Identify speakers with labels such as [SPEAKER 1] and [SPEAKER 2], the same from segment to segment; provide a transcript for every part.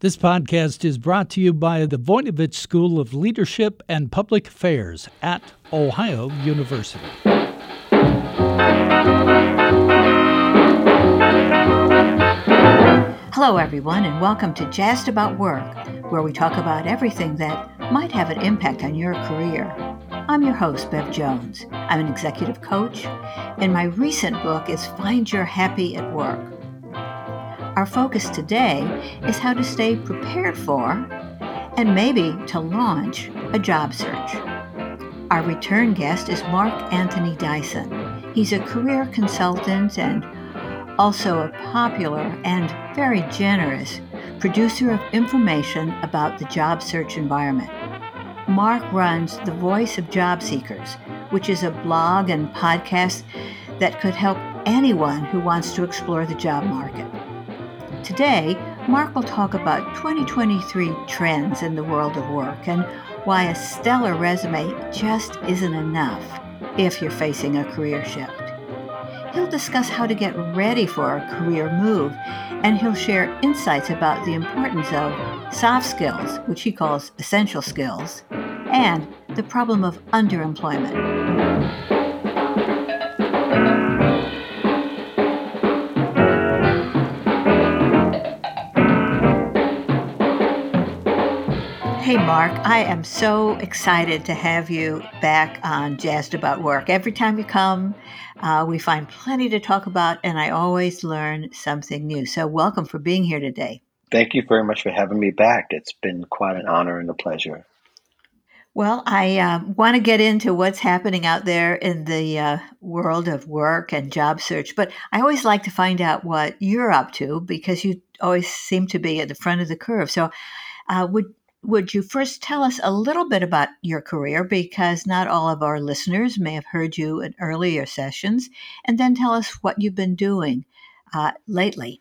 [SPEAKER 1] This podcast is brought to you by the Voinovich School of Leadership and Public Affairs at Ohio University.
[SPEAKER 2] Hello, everyone, and welcome to Jazzed About Work, where we talk about everything that might have an impact on your career. I'm your host, Bev Jones. I'm an executive coach, and my recent book is Find Your Happy at Work our focus today is how to stay prepared for and maybe to launch a job search. Our return guest is Mark Anthony Dyson. He's a career consultant and also a popular and very generous producer of information about the job search environment. Mark runs The Voice of Job Seekers, which is a blog and podcast that could help anyone who wants to explore the job market. Today, Mark will talk about 2023 trends in the world of work and why a stellar resume just isn't enough if you're facing a career shift. He'll discuss how to get ready for a career move, and he'll share insights about the importance of soft skills, which he calls essential skills, and the problem of underemployment. Hey, Mark, I am so excited to have you back on Jazzed About Work. Every time you come, uh, we find plenty to talk about, and I always learn something new. So, welcome for being here today.
[SPEAKER 3] Thank you very much for having me back. It's been quite an honor and a pleasure.
[SPEAKER 2] Well, I uh, want to get into what's happening out there in the uh, world of work and job search, but I always like to find out what you're up to because you always seem to be at the front of the curve. So, uh, would would you first tell us a little bit about your career because not all of our listeners may have heard you in earlier sessions, and then tell us what you've been doing uh, lately?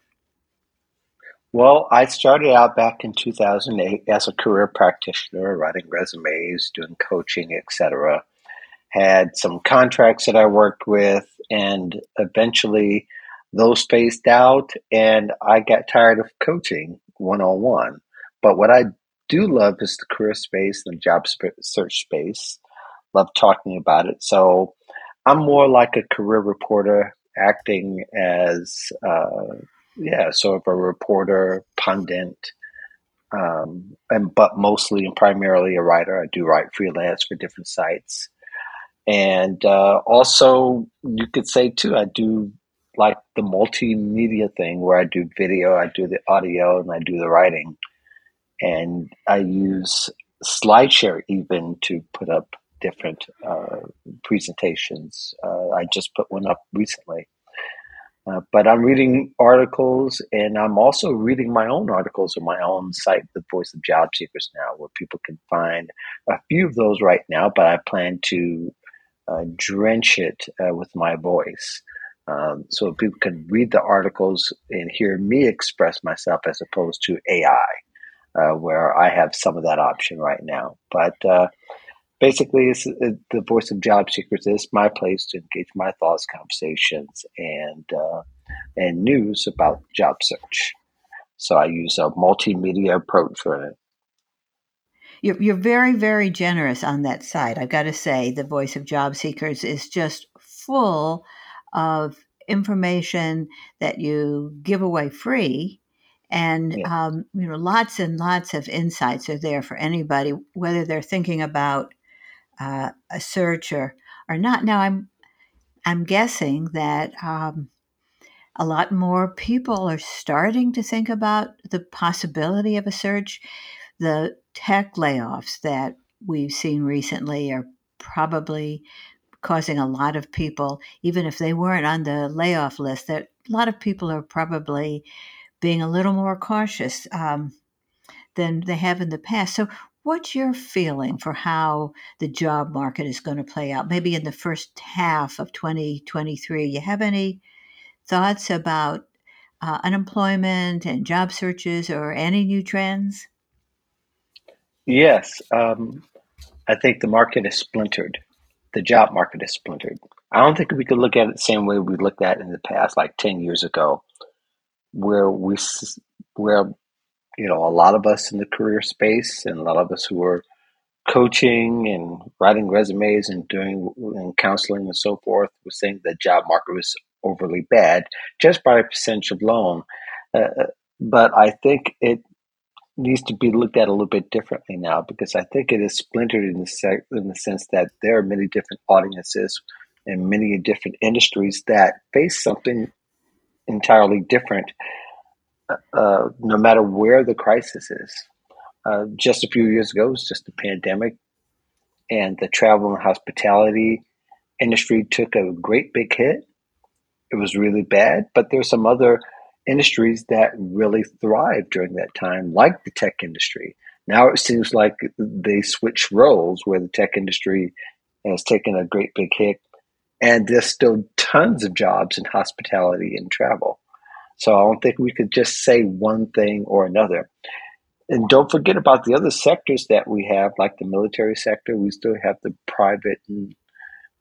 [SPEAKER 3] Well, I started out back in 2008 as a career practitioner, writing resumes, doing coaching, etc. Had some contracts that I worked with, and eventually those phased out, and I got tired of coaching one on one. But what I love is the career space and the job search space. Love talking about it. So I'm more like a career reporter, acting as uh, yeah, sort of a reporter, pundit, um, and but mostly and primarily a writer. I do write freelance for different sites, and uh, also you could say too, I do like the multimedia thing where I do video, I do the audio, and I do the writing and I use SlideShare even to put up different uh, presentations. Uh, I just put one up recently. Uh, but I'm reading articles and I'm also reading my own articles on my own site, The Voice of Job Seekers now, where people can find a few of those right now, but I plan to uh, drench it uh, with my voice. Um, so people can read the articles and hear me express myself as opposed to AI uh, where I have some of that option right now. But uh, basically, it's, it, the voice of job seekers is my place to engage my thoughts, conversations, and uh, and news about job search. So I use a multimedia approach for it.
[SPEAKER 2] You're, you're very, very generous on that side. I've got to say, the voice of job seekers is just full of information that you give away free and yeah. um, you know lots and lots of insights are there for anybody whether they're thinking about uh, a search or or not now i'm i'm guessing that um, a lot more people are starting to think about the possibility of a search the tech layoffs that we've seen recently are probably causing a lot of people even if they weren't on the layoff list that a lot of people are probably being a little more cautious um, than they have in the past. So, what's your feeling for how the job market is going to play out? Maybe in the first half of 2023, you have any thoughts about uh, unemployment and job searches or any new trends?
[SPEAKER 3] Yes, um, I think the market is splintered. The job market is splintered. I don't think we could look at it the same way we looked at it in the past, like 10 years ago where we where you know, a lot of us in the career space and a lot of us who are coaching and writing resumes and doing and counseling and so forth were saying the job market was overly bad just by a percentage loan. Uh, uh, but I think it needs to be looked at a little bit differently now because I think it is splintered in the, se- in the sense that there are many different audiences and many different industries that face something entirely different uh, uh, no matter where the crisis is. Uh, just a few years ago, it was just the pandemic, and the travel and hospitality industry took a great big hit. It was really bad, but there's some other industries that really thrived during that time, like the tech industry. Now it seems like they switch roles where the tech industry has taken a great big hit, and there's still tons of jobs in hospitality and travel. So I don't think we could just say one thing or another. And don't forget about the other sectors that we have, like the military sector. We still have the private and,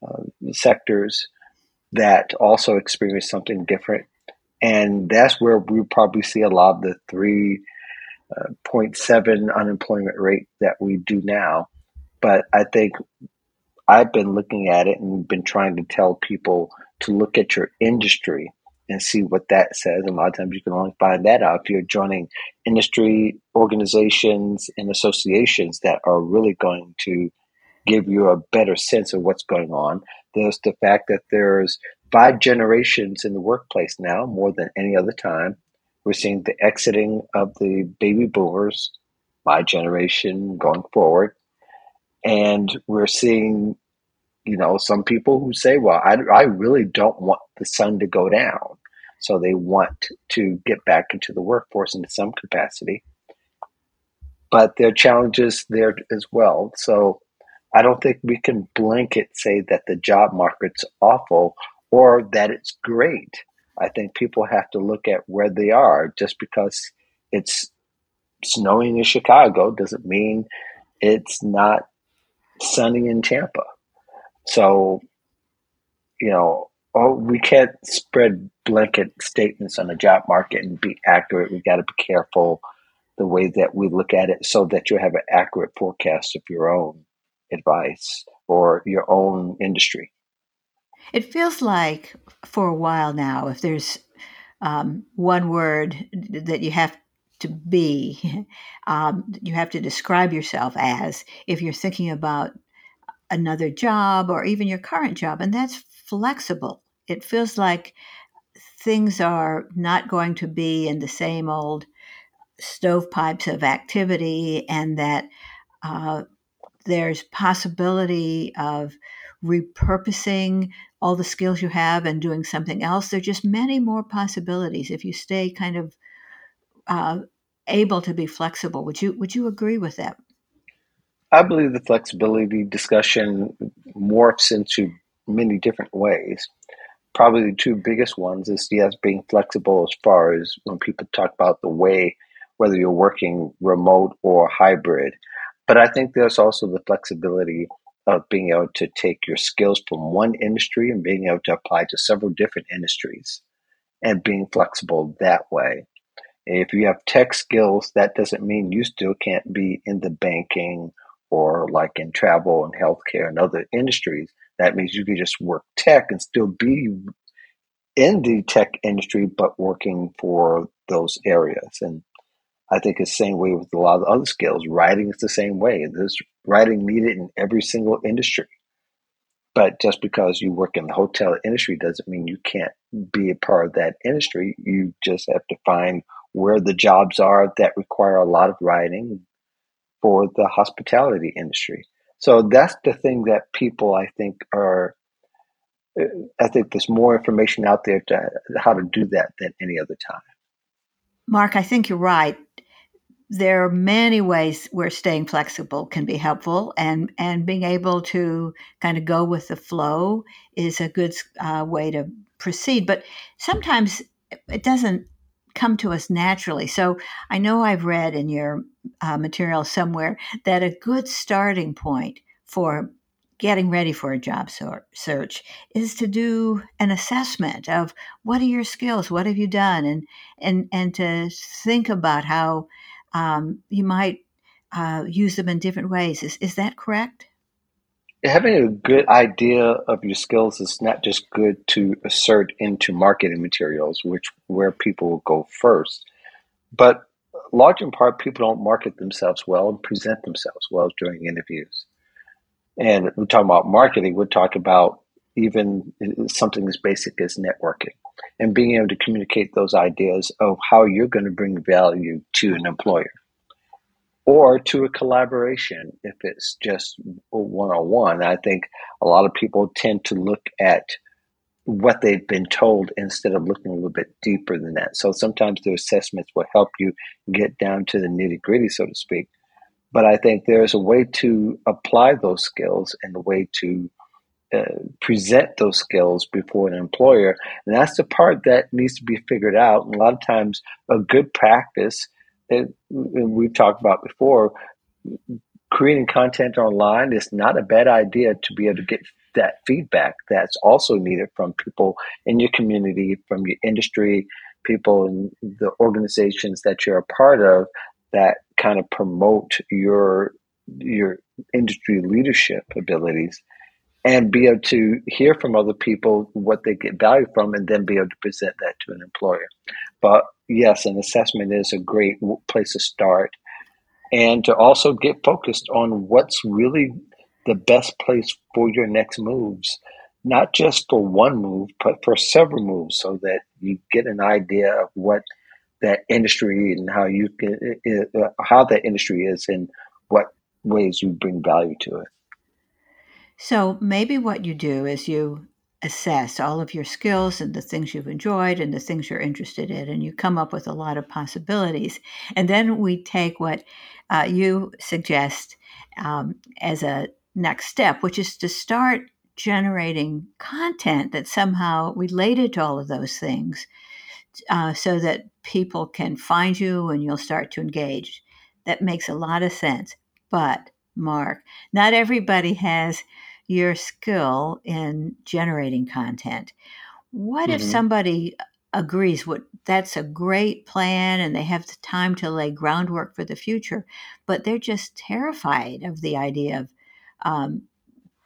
[SPEAKER 3] uh, sectors that also experience something different. And that's where we probably see a lot of the 3.7 uh, unemployment rate that we do now. But I think I've been looking at it and been trying to tell people to look at your industry and see what that says. A lot of times you can only find that out if you're joining industry organizations and associations that are really going to give you a better sense of what's going on. There's the fact that there's five generations in the workplace now, more than any other time. We're seeing the exiting of the baby boomers, my generation going forward. And we're seeing you know, some people who say, well, I, I really don't want the sun to go down. So they want to get back into the workforce in some capacity. But there are challenges there as well. So I don't think we can blanket say that the job market's awful or that it's great. I think people have to look at where they are. Just because it's snowing in Chicago doesn't mean it's not sunny in Tampa. So, you know, oh, we can't spread blanket statements on the job market and be accurate. We've got to be careful the way that we look at it so that you have an accurate forecast of your own advice or your own industry.
[SPEAKER 2] It feels like for a while now, if there's um, one word that you have to be, um, you have to describe yourself as, if you're thinking about another job or even your current job, and that's flexible. It feels like things are not going to be in the same old stovepipes of activity, and that uh, there's possibility of repurposing all the skills you have and doing something else. There are just many more possibilities if you stay kind of uh, able to be flexible. Would you Would you agree with that?
[SPEAKER 3] I believe the flexibility discussion morphs into many different ways. Probably the two biggest ones is yes, being flexible as far as when people talk about the way, whether you're working remote or hybrid. But I think there's also the flexibility of being able to take your skills from one industry and being able to apply to several different industries and being flexible that way. If you have tech skills, that doesn't mean you still can't be in the banking or like in travel and healthcare and other industries, that means you can just work tech and still be in the tech industry, but working for those areas. And I think it's the same way with a lot of other skills. Writing is the same way. There's writing needed in every single industry. But just because you work in the hotel industry doesn't mean you can't be a part of that industry. You just have to find where the jobs are that require a lot of writing, for the hospitality industry. So that's the thing that people, I think, are. Uh, I think there's more information out there to how to do that than any other time.
[SPEAKER 2] Mark, I think you're right. There are many ways where staying flexible can be helpful, and and being able to kind of go with the flow is a good uh, way to proceed. But sometimes it doesn't come to us naturally. So I know I've read in your uh, material somewhere that a good starting point for getting ready for a job search is to do an assessment of what are your skills what have you done and and and to think about how um, you might uh, use them in different ways. Is, is that correct?
[SPEAKER 3] Having a good idea of your skills is not just good to assert into marketing materials, which where people will go first, but large in part, people don't market themselves well and present themselves well during interviews. And we talk about marketing, we talk about even uh, something as basic as networking and being able to communicate those ideas of how you're going to bring value to an employer or to a collaboration if it's just one on one. I think a lot of people tend to look at what they've been told instead of looking a little bit deeper than that. So sometimes the assessments will help you get down to the nitty gritty, so to speak. But I think there's a way to apply those skills and a way to uh, present those skills before an employer. And that's the part that needs to be figured out. And a lot of times, a good practice, that we've talked about before, creating content online is not a bad idea to be able to get that feedback that's also needed from people in your community, from your industry, people in the organizations that you're a part of that kind of promote your your industry leadership abilities and be able to hear from other people what they get value from and then be able to present that to an employer. But yes an assessment is a great place to start and to also get focused on what's really the best place for your next moves, not just for one move, but for several moves, so that you get an idea of what that industry and how you can, uh, how that industry is and what ways you bring value to it.
[SPEAKER 2] So maybe what you do is you assess all of your skills and the things you've enjoyed and the things you're interested in, and you come up with a lot of possibilities. And then we take what uh, you suggest um, as a next step, which is to start generating content that somehow related to all of those things uh, so that people can find you and you'll start to engage. That makes a lot of sense. But, Mark, not everybody has your skill in generating content. What mm-hmm. if somebody agrees what that's a great plan and they have the time to lay groundwork for the future, but they're just terrified of the idea of um,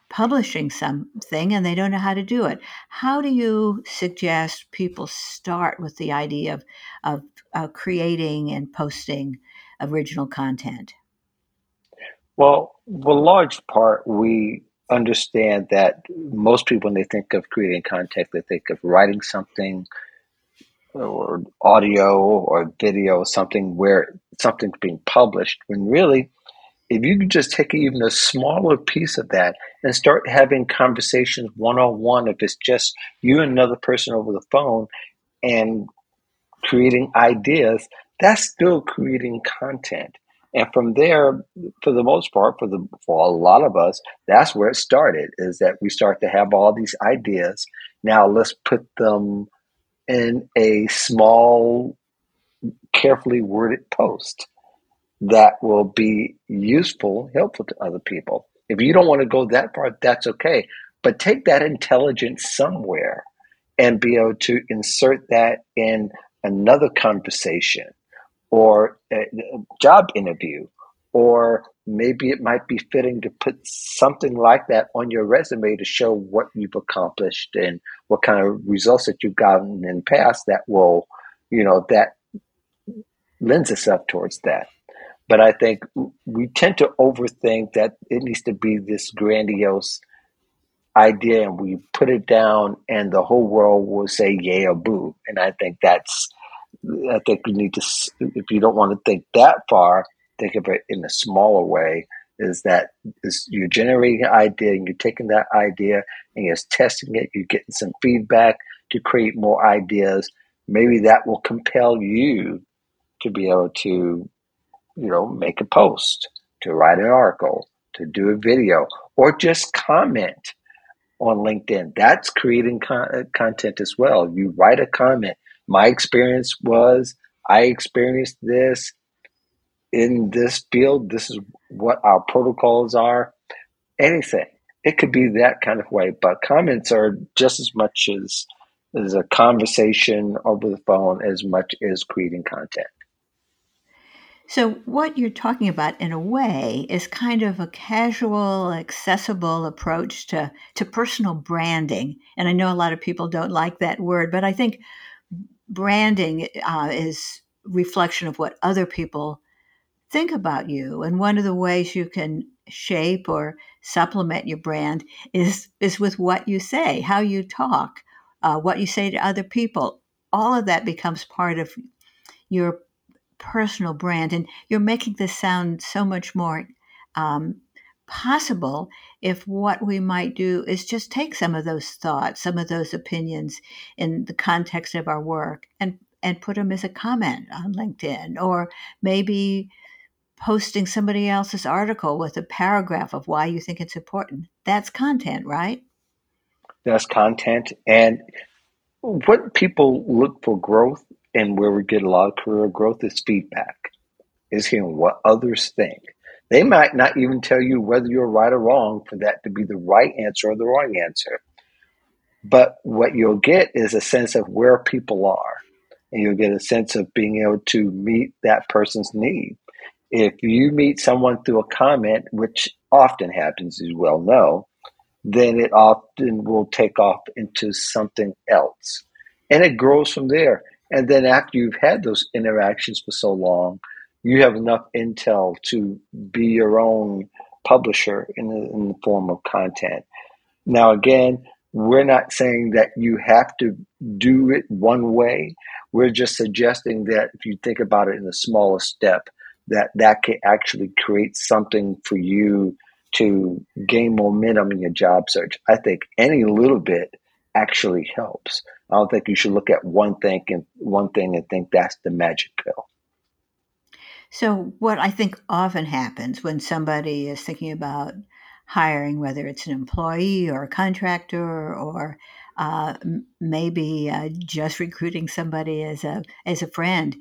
[SPEAKER 2] publishing something and they don't know how to do it. How do you suggest people start with the idea of, of uh, creating and posting original content?
[SPEAKER 3] Well, the large part, we understand that most people, when they think of creating content, they think of writing something or audio or video, something where something's being published, when really if you could just take even a smaller piece of that and start having conversations one on one, if it's just you and another person over the phone and creating ideas, that's still creating content. And from there, for the most part, for the for a lot of us, that's where it started. Is that we start to have all these ideas. Now let's put them in a small, carefully worded post that will be useful, helpful to other people. If you don't want to go that far, that's okay. But take that intelligence somewhere and be able to insert that in another conversation or a job interview, or maybe it might be fitting to put something like that on your resume to show what you've accomplished and what kind of results that you've gotten in the past that will, you know, that lends itself towards that. But I think we tend to overthink that it needs to be this grandiose idea and we put it down and the whole world will say yay or boo. And I think that's, I think we need to, if you don't want to think that far, think of it in a smaller way is that is you're generating an idea and you're taking that idea and you're testing it, you're getting some feedback to create more ideas. Maybe that will compel you to be able to you know, make a post, to write an article, to do a video, or just comment on LinkedIn. That's creating con- uh, content as well. You write a comment. My experience was I experienced this in this field. This is what our protocols are. Anything. It could be that kind of way, but comments are just as much as as a conversation over the phone as much as creating content.
[SPEAKER 2] So, what you're talking about in a way is kind of a casual, accessible approach to, to personal branding. And I know a lot of people don't like that word, but I think branding uh, is reflection of what other people think about you. And one of the ways you can shape or supplement your brand is is with what you say, how you talk, uh, what you say to other people. All of that becomes part of your personal brand. And you're making this sound so much more um, possible if what we might do is just take some of those thoughts, some of those opinions in the context of our work and, and put them as a comment on LinkedIn or maybe posting somebody else's article with a paragraph of why you think it's important. That's content, right?
[SPEAKER 3] That's content. And what people look for growth and where we get a lot of career growth is feedback, is hearing what others think. They might not even tell you whether you're right or wrong for that to be the right answer or the wrong answer. But what you'll get is a sense of where people are, and you'll get a sense of being able to meet that person's need. If you meet someone through a comment, which often happens, as well know, then it often will take off into something else. And it grows from there. And then after you've had those interactions for so long, you have enough intel to be your own publisher in the, in the form of content. Now, again, we're not saying that you have to do it one way. We're just suggesting that if you think about it in the smallest step, that that can actually create something for you to gain momentum in your job search. I think any little bit actually helps. I don't think you should look at one thing and one thing and think that's the magic pill.
[SPEAKER 2] So, what I think often happens when somebody is thinking about hiring, whether it's an employee or a contractor, or uh, maybe uh, just recruiting somebody as a as a friend,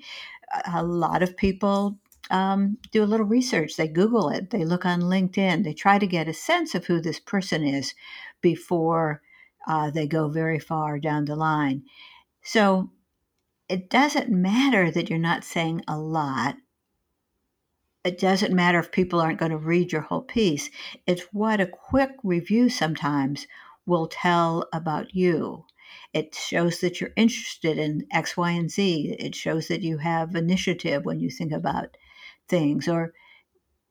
[SPEAKER 2] a lot of people um, do a little research. They Google it. They look on LinkedIn. They try to get a sense of who this person is before uh, they go very far down the line. So it doesn't matter that you're not saying a lot. It doesn't matter if people aren't going to read your whole piece. It's what a quick review sometimes will tell about you. It shows that you're interested in X, Y, and Z. It shows that you have initiative when you think about things, or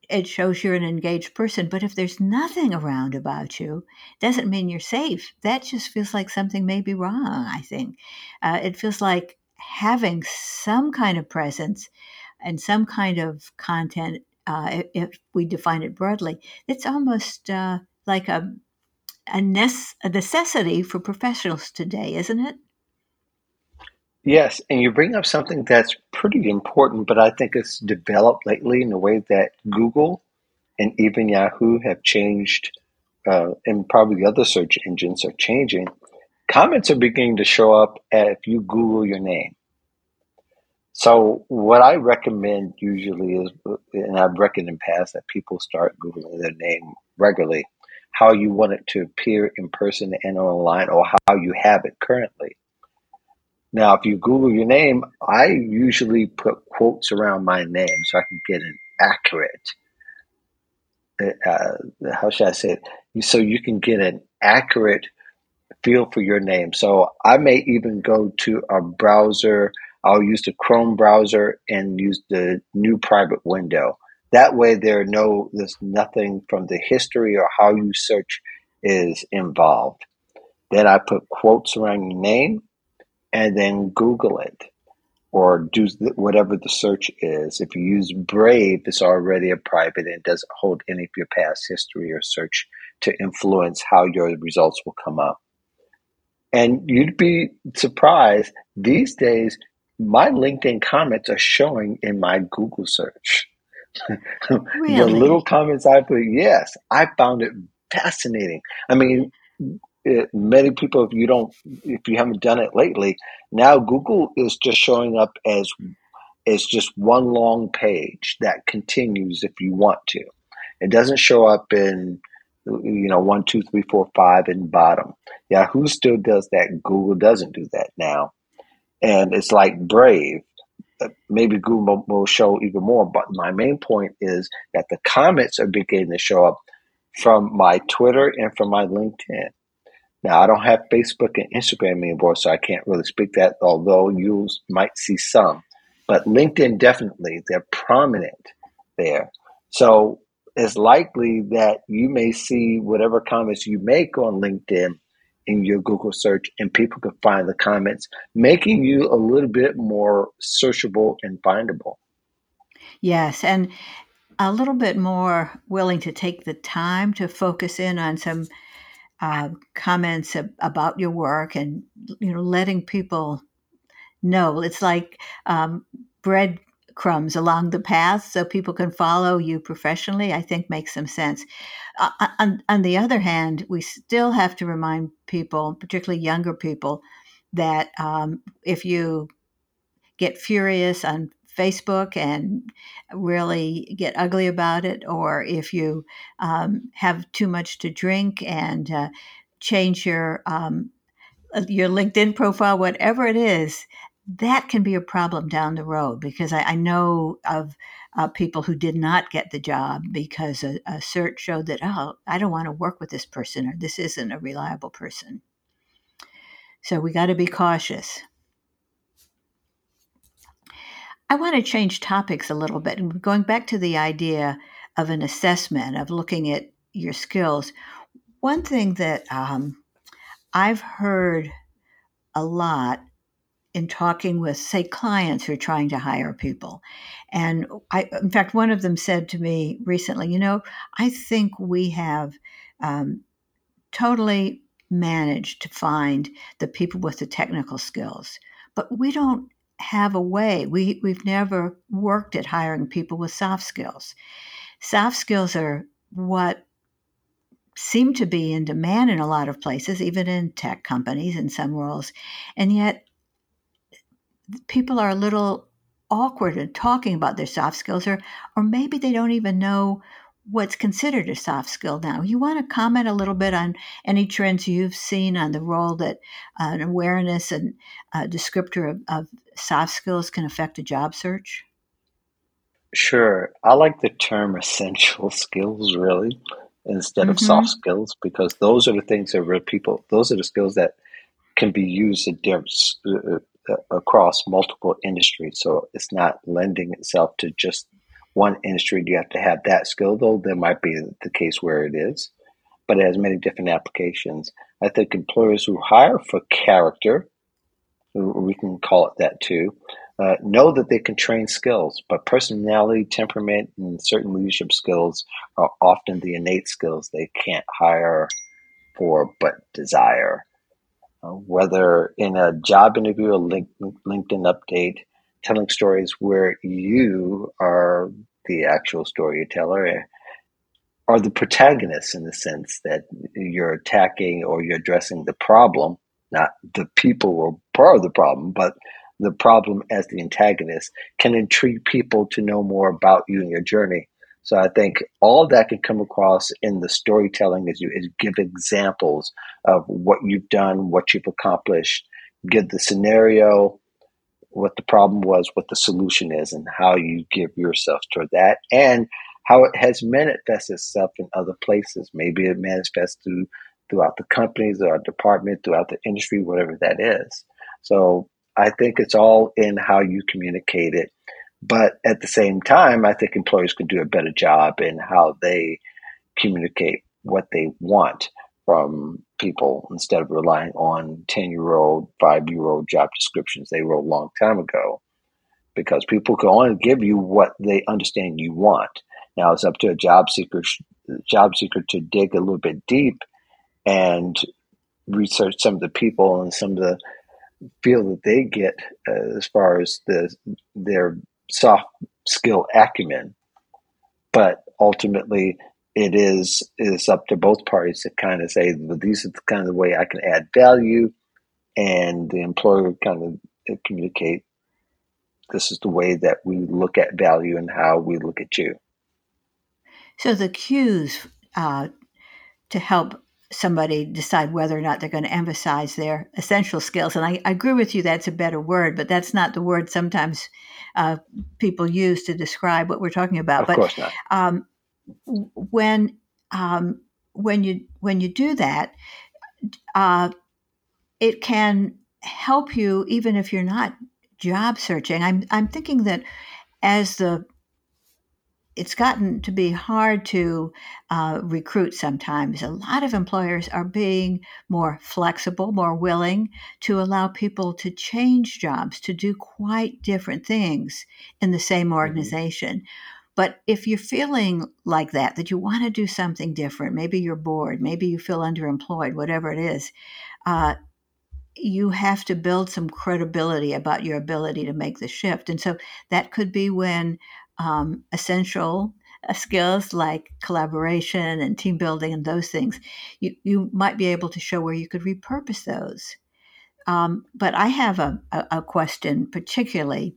[SPEAKER 2] it shows you're an engaged person. But if there's nothing around about you, doesn't mean you're safe. That just feels like something may be wrong, I think. Uh, it feels like having some kind of presence and some kind of content, uh, if we define it broadly, it's almost uh, like a, a, nece- a necessity for professionals today, isn't it?
[SPEAKER 3] Yes, and you bring up something that's pretty important, but I think it's developed lately in the way that Google and even Yahoo have changed, uh, and probably other search engines are changing. Comments are beginning to show up if you Google your name. So, what I recommend usually is, and I've recommended in past that people start Googling their name regularly, how you want it to appear in person and online, or how you have it currently. Now, if you Google your name, I usually put quotes around my name so I can get an accurate, uh, how should I say it? So you can get an accurate feel for your name. So I may even go to a browser. I'll use the Chrome browser and use the new private window. That way, there no, there's nothing from the history or how you search is involved. Then I put quotes around your name and then Google it or do whatever the search is. If you use Brave, it's already a private and doesn't hold any of your past history or search to influence how your results will come up. And you'd be surprised these days, my LinkedIn comments are showing in my Google search.
[SPEAKER 2] Really?
[SPEAKER 3] the little comments I put, yes, I found it fascinating. I mean, it, many people, if you don't, if you haven't done it lately, now Google is just showing up as as just one long page that continues if you want to. It doesn't show up in you know one, two, three, four, five and bottom. Yahoo still does that. Google doesn't do that now, and it's like Brave. maybe Google will show even more. But my main point is that the comments are beginning to show up from my Twitter and from my LinkedIn. Now, I don't have Facebook and Instagram anymore, so I can't really speak that, although you might see some. But LinkedIn definitely, they're prominent there. So it's likely that you may see whatever comments you make on LinkedIn in your Google search and people can find the comments, making you a little bit more searchable and findable.
[SPEAKER 2] Yes. And a little bit more willing to take the time to focus in on some uh, comments ab- about your work and you know letting people know it's like um, breadcrumbs along the path so people can follow you professionally i think makes some sense. Uh, uh, on, on the other hand we still have to remind people particularly younger people that um, if you get furious on Facebook and really get ugly about it, or if you um, have too much to drink and uh, change your um, uh, your LinkedIn profile, whatever it is, that can be a problem down the road because I, I know of uh, people who did not get the job because a, a search showed that, oh, I don't want to work with this person or this isn't a reliable person. So we got to be cautious. I want to change topics a little bit and going back to the idea of an assessment, of looking at your skills. One thing that um, I've heard a lot in talking with, say, clients who are trying to hire people. And I, in fact, one of them said to me recently, you know, I think we have um, totally managed to find the people with the technical skills, but we don't have a way. We, we've never worked at hiring people with soft skills. Soft skills are what seem to be in demand in a lot of places, even in tech companies in some roles. And yet, people are a little awkward in talking about their soft skills, or, or maybe they don't even know what's considered a soft skill now. You want to comment a little bit on any trends you've seen on the role that uh, an awareness and a descriptor of, of soft skills can affect a job search?
[SPEAKER 3] Sure. I like the term essential skills really instead mm-hmm. of soft skills because those are the things that real people, those are the skills that can be used uh, uh, across multiple industries. So it's not lending itself to just one industry. You have to have that skill, though there might be the case where it is, but it has many different applications. I think employers who hire for character we can call it that too, uh, know that they can train skills, but personality, temperament, and certain leadership skills are often the innate skills they can't hire for but desire. Uh, whether in a job interview, a link, LinkedIn update, telling stories where you are the actual storyteller or the protagonist in the sense that you're attacking or you're addressing the problem not the people were part of the problem, but the problem as the antagonist can intrigue people to know more about you and your journey. So I think all that can come across in the storytelling as you is give examples of what you've done, what you've accomplished, give the scenario, what the problem was, what the solution is, and how you give yourself toward that, and how it has manifested itself in other places. Maybe it manifests through throughout the companies, our department, throughout the industry, whatever that is. So I think it's all in how you communicate it. But at the same time, I think employers can do a better job in how they communicate what they want from people instead of relying on 10 year old, five year old job descriptions they wrote a long time ago. Because people can only give you what they understand you want. Now it's up to a job seeker, job seeker to dig a little bit deep and research some of the people and some of the feel that they get uh, as far as the their soft skill acumen. But ultimately, it is is up to both parties to kind of say, well, these are the kind of the way I can add value, and the employer kind of communicate. This is the way that we look at value and how we look at you.
[SPEAKER 2] So the cues uh, to help somebody decide whether or not they're going to emphasize their essential skills. And I, I, agree with you, that's a better word, but that's not the word sometimes uh, people use to describe what we're talking about.
[SPEAKER 3] Of
[SPEAKER 2] but
[SPEAKER 3] course not. Um,
[SPEAKER 2] when um, when you when you do that, uh, it can help you even if you're not job searching. I'm I'm thinking that as the it's gotten to be hard to uh, recruit sometimes. A lot of employers are being more flexible, more willing to allow people to change jobs, to do quite different things in the same mm-hmm. organization. Mm-hmm. But if you're feeling like that, that you want to do something different, maybe you're bored, maybe you feel underemployed, whatever it is, uh, you have to build some credibility about your ability to make the shift. And so that could be when um, essential uh, skills like collaboration and team building and those things, you, you might be able to show where you could repurpose those. Um, but I have a, a, a question, particularly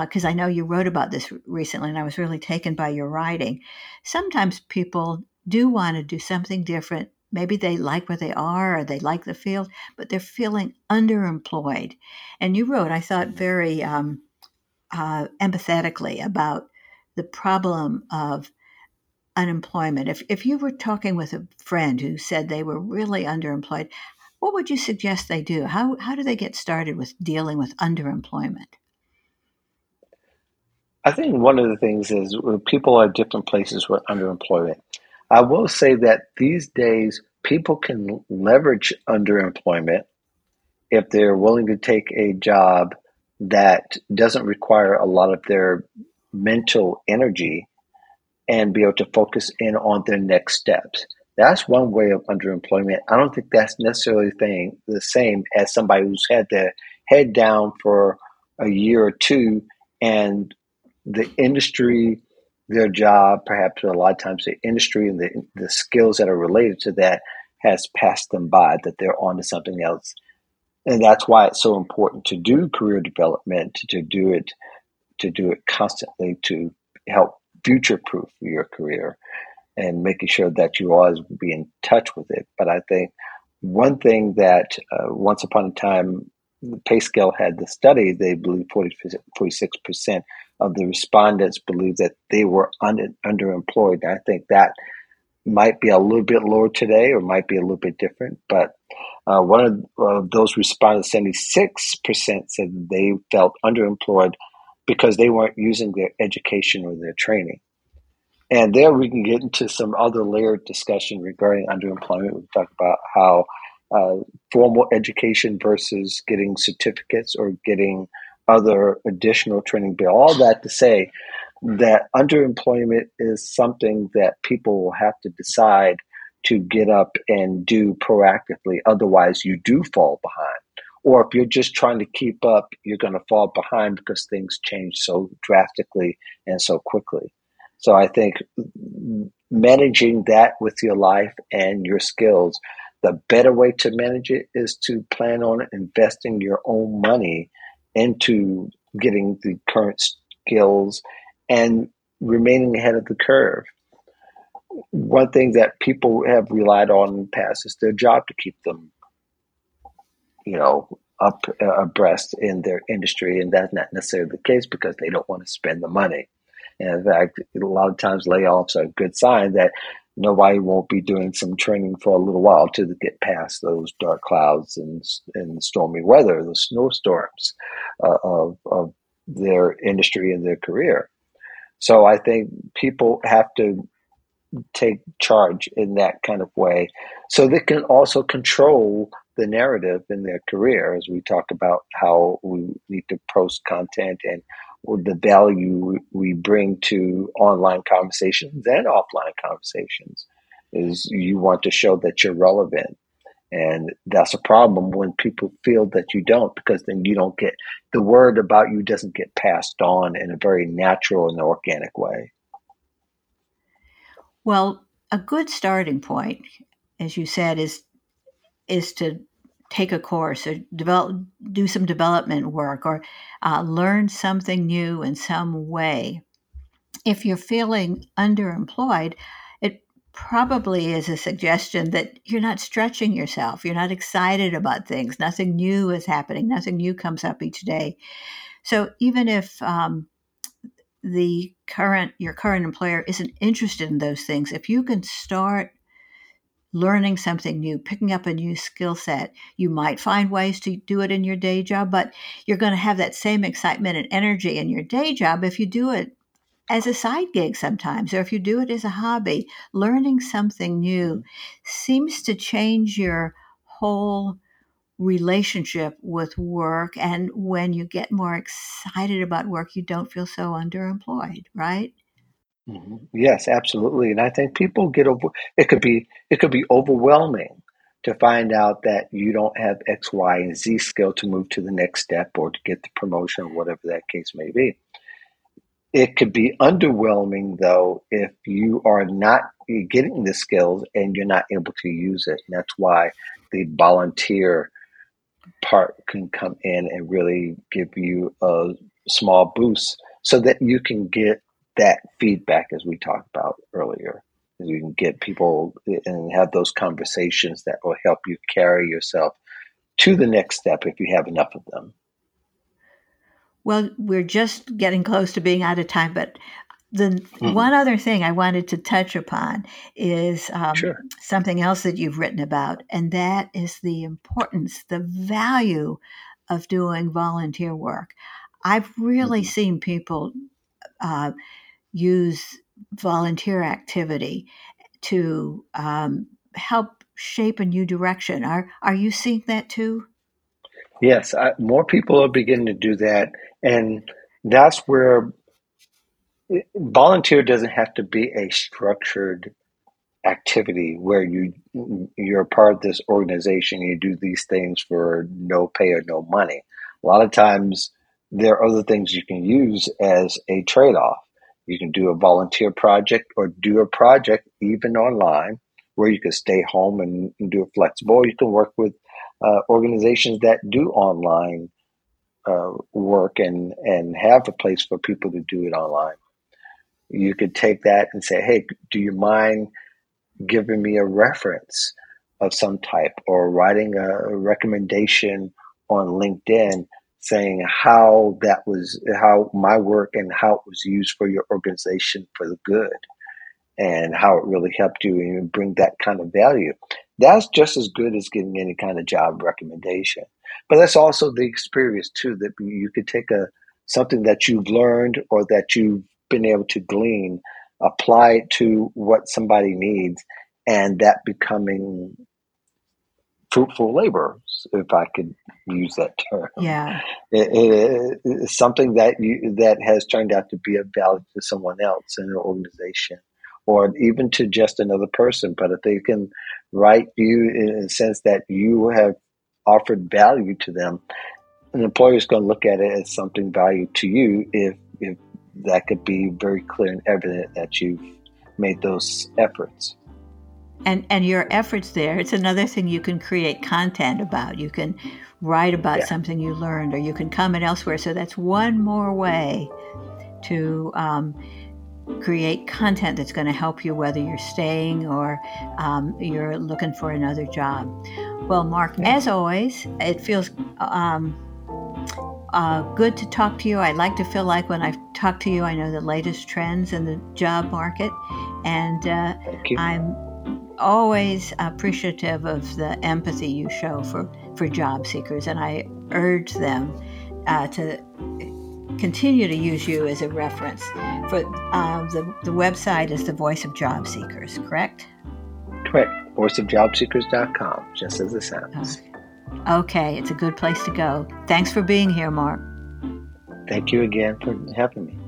[SPEAKER 2] because uh, I know you wrote about this recently, and I was really taken by your writing. Sometimes people do want to do something different. Maybe they like where they are or they like the field, but they're feeling underemployed. And you wrote, I thought, very um, uh, empathetically about the problem of unemployment. If, if you were talking with a friend who said they were really underemployed, what would you suggest they do? How, how do they get started with dealing with underemployment?
[SPEAKER 3] I think one of the things is people are different places with underemployment. I will say that these days people can leverage underemployment if they're willing to take a job that doesn't require a lot of their mental energy and be able to focus in on their next steps. That's one way of underemployment. I don't think that's necessarily thing, the same as somebody who's had their head down for a year or two and the industry, their job, perhaps a lot of times the industry and the, the skills that are related to that has passed them by, that they're on to something else. And that's why it's so important to do career development, to do it to do it constantly to help future proof your career and making sure that you always be in touch with it. But I think one thing that uh, once upon a time, the PayScale had the study, they believe 40, 46% of the respondents believe that they were under, underemployed. And I think that might be a little bit lower today or might be a little bit different. But uh, one of uh, those respondents, 76% said they felt underemployed because they weren't using their education or their training. And there we can get into some other layered discussion regarding underemployment. We talk about how uh, formal education versus getting certificates or getting other additional training. But all that to say that underemployment is something that people will have to decide to get up and do proactively. Otherwise, you do fall behind or if you're just trying to keep up, you're going to fall behind because things change so drastically and so quickly. So I think managing that with your life and your skills, the better way to manage it is to plan on investing your own money into getting the current skills and remaining ahead of the curve. One thing that people have relied on in the past is their job to keep them you know, up uh, abreast in their industry, and that's not necessarily the case because they don't want to spend the money. And in fact, a lot of times layoffs are a good sign that nobody won't be doing some training for a little while to get past those dark clouds and, and stormy weather, the snowstorms uh, of, of their industry and their career. So I think people have to take charge in that kind of way so they can also control the narrative in their career as we talk about how we need to post content and the value we bring to online conversations and offline conversations is you want to show that you're relevant. And that's a problem when people feel that you don't because then you don't get the word about you doesn't get passed on in a very natural and organic way.
[SPEAKER 2] Well a good starting point as you said is is to take a course or develop, do some development work or uh, learn something new in some way. If you're feeling underemployed, it probably is a suggestion that you're not stretching yourself. You're not excited about things. Nothing new is happening. Nothing new comes up each day. So even if um, the current your current employer isn't interested in those things, if you can start learning something new, picking up a new skill set. You might find ways to do it in your day job, but you're going to have that same excitement and energy in your day job if you do it as a side gig sometimes, or if you do it as a hobby. Learning something new mm-hmm. seems to change your whole relationship with work. And when you get more excited about work, you don't feel so underemployed, right?
[SPEAKER 3] Mm-hmm. Yes, absolutely. And I think people get over it could be it could be overwhelming to find out that you don't have X, Y, and Z skill to move to the next step or to get the promotion or whatever that case may be. It could be underwhelming though if you are not getting the skills and you're not able to use it. And that's why the volunteer part can come in and really give you a small boost so that you can get that feedback as we talked about earlier. As you can get people and have those conversations that will help you carry yourself to the next step if you have enough of them.
[SPEAKER 2] Well, we're just getting close to being out of time, but the mm-hmm. one other thing I wanted to touch upon is um, sure. something else that you've written about, and that is the importance, the value of doing volunteer work. I've really mm-hmm. seen people uh, use volunteer activity to um, help shape a new direction. Are are you seeing that too?
[SPEAKER 3] Yes, I, more people are beginning to do that, and that's where volunteer doesn't have to be a structured activity where you you're part of this organization you do these things for no pay or no money a lot of times there are other things you can use as a trade-off you can do a volunteer project or do a project even online where you can stay home and, and do it flexible. You can work with uh, organizations that do online uh, work and, and have a place for people to do it online. You could take that and say, hey, do you mind giving me a reference of some type or writing a recommendation on LinkedIn saying how that was how my work and how it was used for your organization for the good and how it really helped you and bring that kind of value. That's just as good as getting any kind of job recommendation. But that's also the experience too that you could take a something that you've learned or that you've been able to glean apply it to what somebody needs and that becoming fruitful labor, if I could use that term.
[SPEAKER 2] Yeah,
[SPEAKER 3] it, it, it's something that you that has turned out to be of value to someone else in an organization, or even to just another person. But if they can write you in a sense that you have offered value to them, an employer is going to look at it as something value to you if if that could be very clear and evident that you've made those efforts
[SPEAKER 2] and and your efforts there it's another thing you can create content about you can write about yeah. something you learned or you can comment elsewhere so that's one more way to um, create content that's going to help you whether you're staying or um, you're looking for another job well mark yeah. as always it feels um, uh, good to talk to you. I like to feel like when I talk to you, I know the latest trends in the job market, and uh, I'm always appreciative of the empathy you show for, for job seekers, and I urge them uh, to continue to use you as a reference. For uh, the, the website is the Voice of Job Seekers, correct?
[SPEAKER 3] Correct. Voiceofjobseekers.com, just as it sounds.
[SPEAKER 2] Okay. okay, it's a good place to go. Thanks for being here, Mark.
[SPEAKER 3] Thank you again for having me.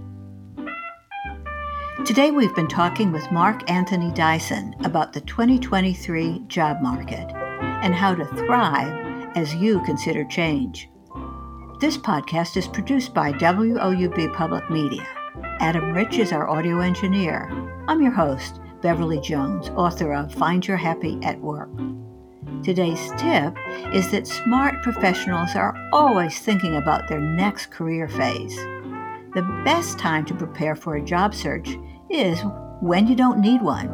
[SPEAKER 2] Today we've been talking with Mark Anthony Dyson about the 2023 job market and how to thrive as you consider change. This podcast is produced by WOUB Public Media. Adam Rich is our audio engineer. I'm your host, Beverly Jones, author of Find Your Happy at Work. Today's tip is that smart professionals are always thinking about their next career phase. The best time to prepare for a job search is when you don't need one.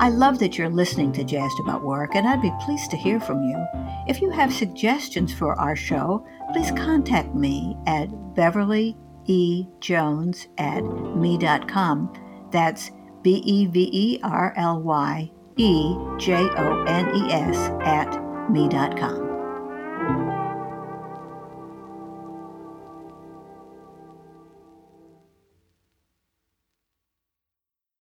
[SPEAKER 2] I love that you're listening to Jazzed About Work, and I'd be pleased to hear from you. If you have suggestions for our show, please contact me at Beverly E. Jones at me.com. That's B E V E R L Y E J O N E S at me.com.